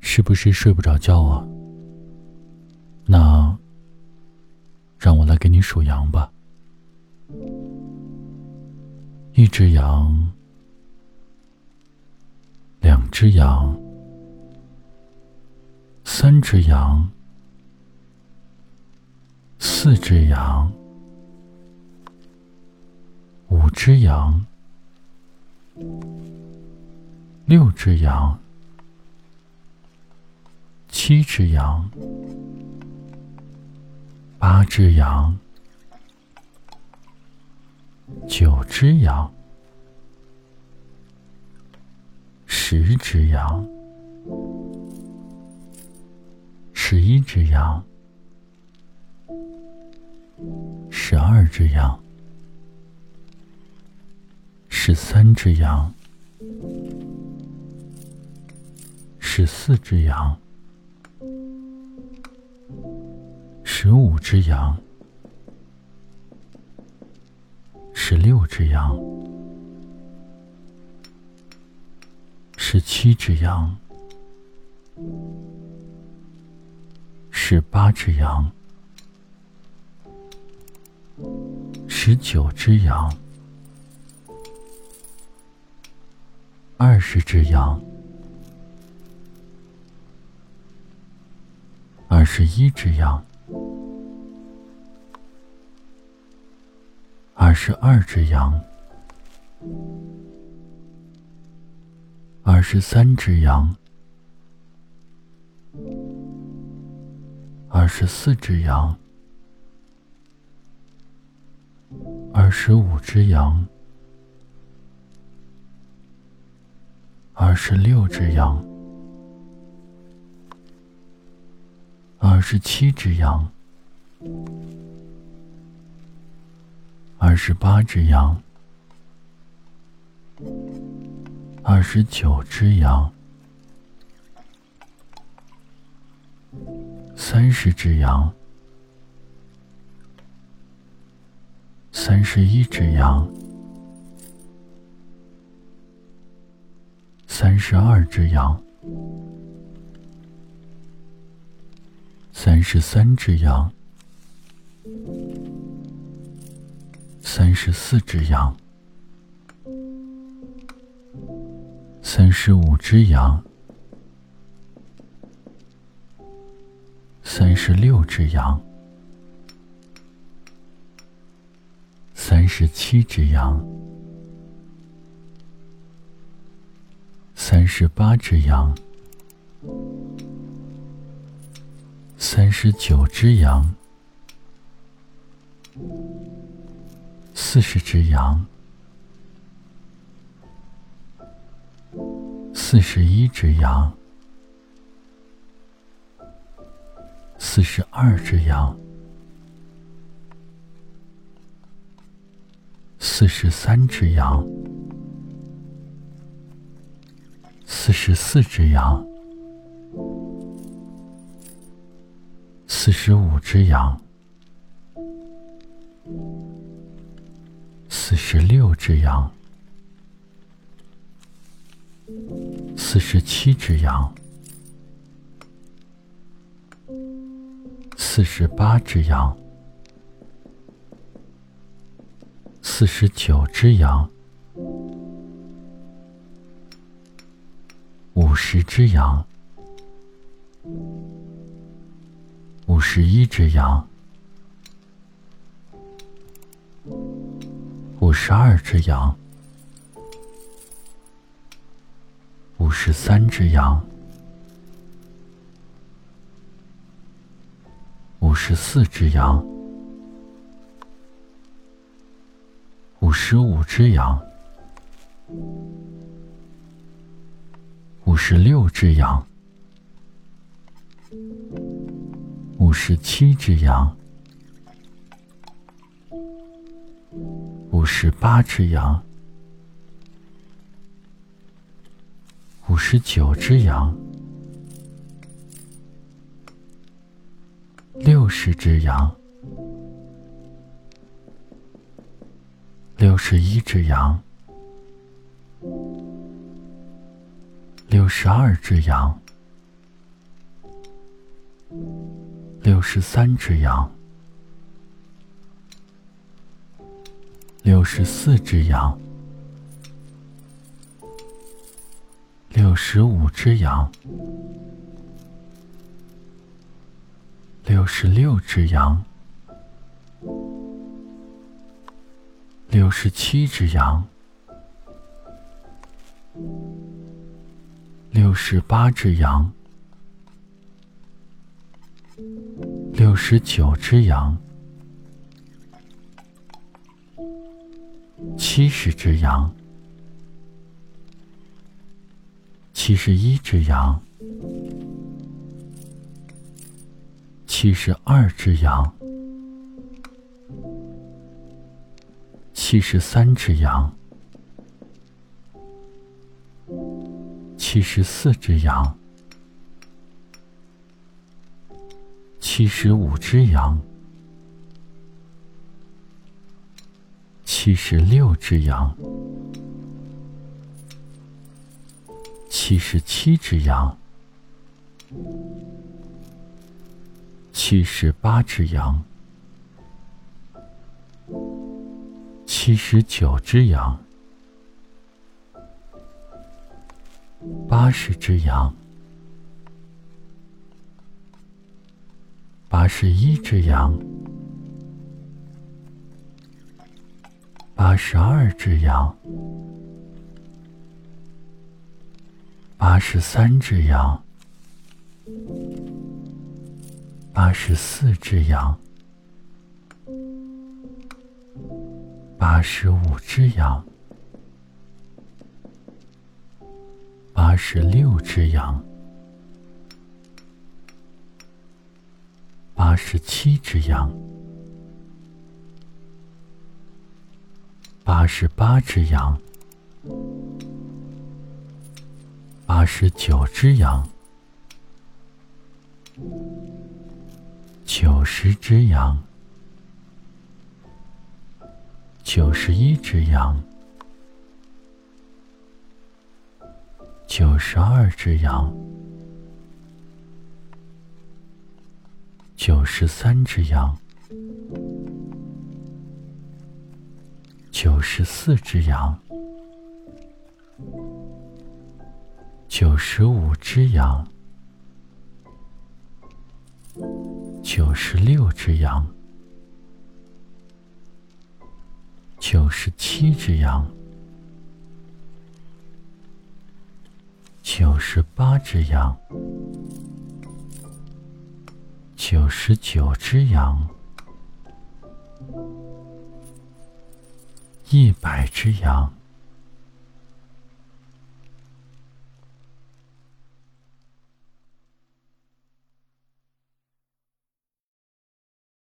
是不是睡不着觉啊？那让我来给你数羊吧。一只羊，两只羊，三只羊，四只羊，五只羊，六只羊。七只羊，八只羊，九只羊，十只羊，十一只羊，十二只羊，十三只羊，十四只羊。十五只羊，十六只羊，十七只羊，十八只羊，十九只羊，二十只羊，二十一只羊。二十二只羊，二十三只羊，二十四只羊，二十五只羊，二十六只羊，二十七只羊。二十八只羊，二十九只羊，三十只羊，三十一只羊，三十二只羊，三十三只羊。三十四只羊，三十五只羊，三十六只羊，三十七只羊，三十八只羊，三十九只羊。四十只羊，四十一只羊，四十二只羊，四十三只羊，四十四只羊，四十五只羊。四十六只羊，四十七只羊，四十八只羊，四十九只羊，只羊，五十一只羊。五十二只羊，五十三只羊，五十四只羊，五十五只羊，十六只羊，五十七只羊。五十八只羊，五十九只羊，六十只羊，六十一只羊，六十二只羊，六十三只羊，六十四只羊，六十五只羊，六十六只羊。六十七只羊，六十八只羊，六十九只羊，七十只羊，七十一只羊，七十二只羊。七十三只羊，七十四只羊，七十五只羊，七十六只羊，七十七只羊，七十八只羊。七十九只羊，八十只羊，八十一只羊，八十二只羊，八十三只羊，八十四只羊。八十五只羊，八十六只羊，八十七只羊，八十八只羊，八十九只羊，九十只羊。九十一只羊，九十二只羊，九十三只羊，九十四只羊，九十五只羊，九十六只羊。九十七只羊，九十八只羊，九十九只羊，一百只羊。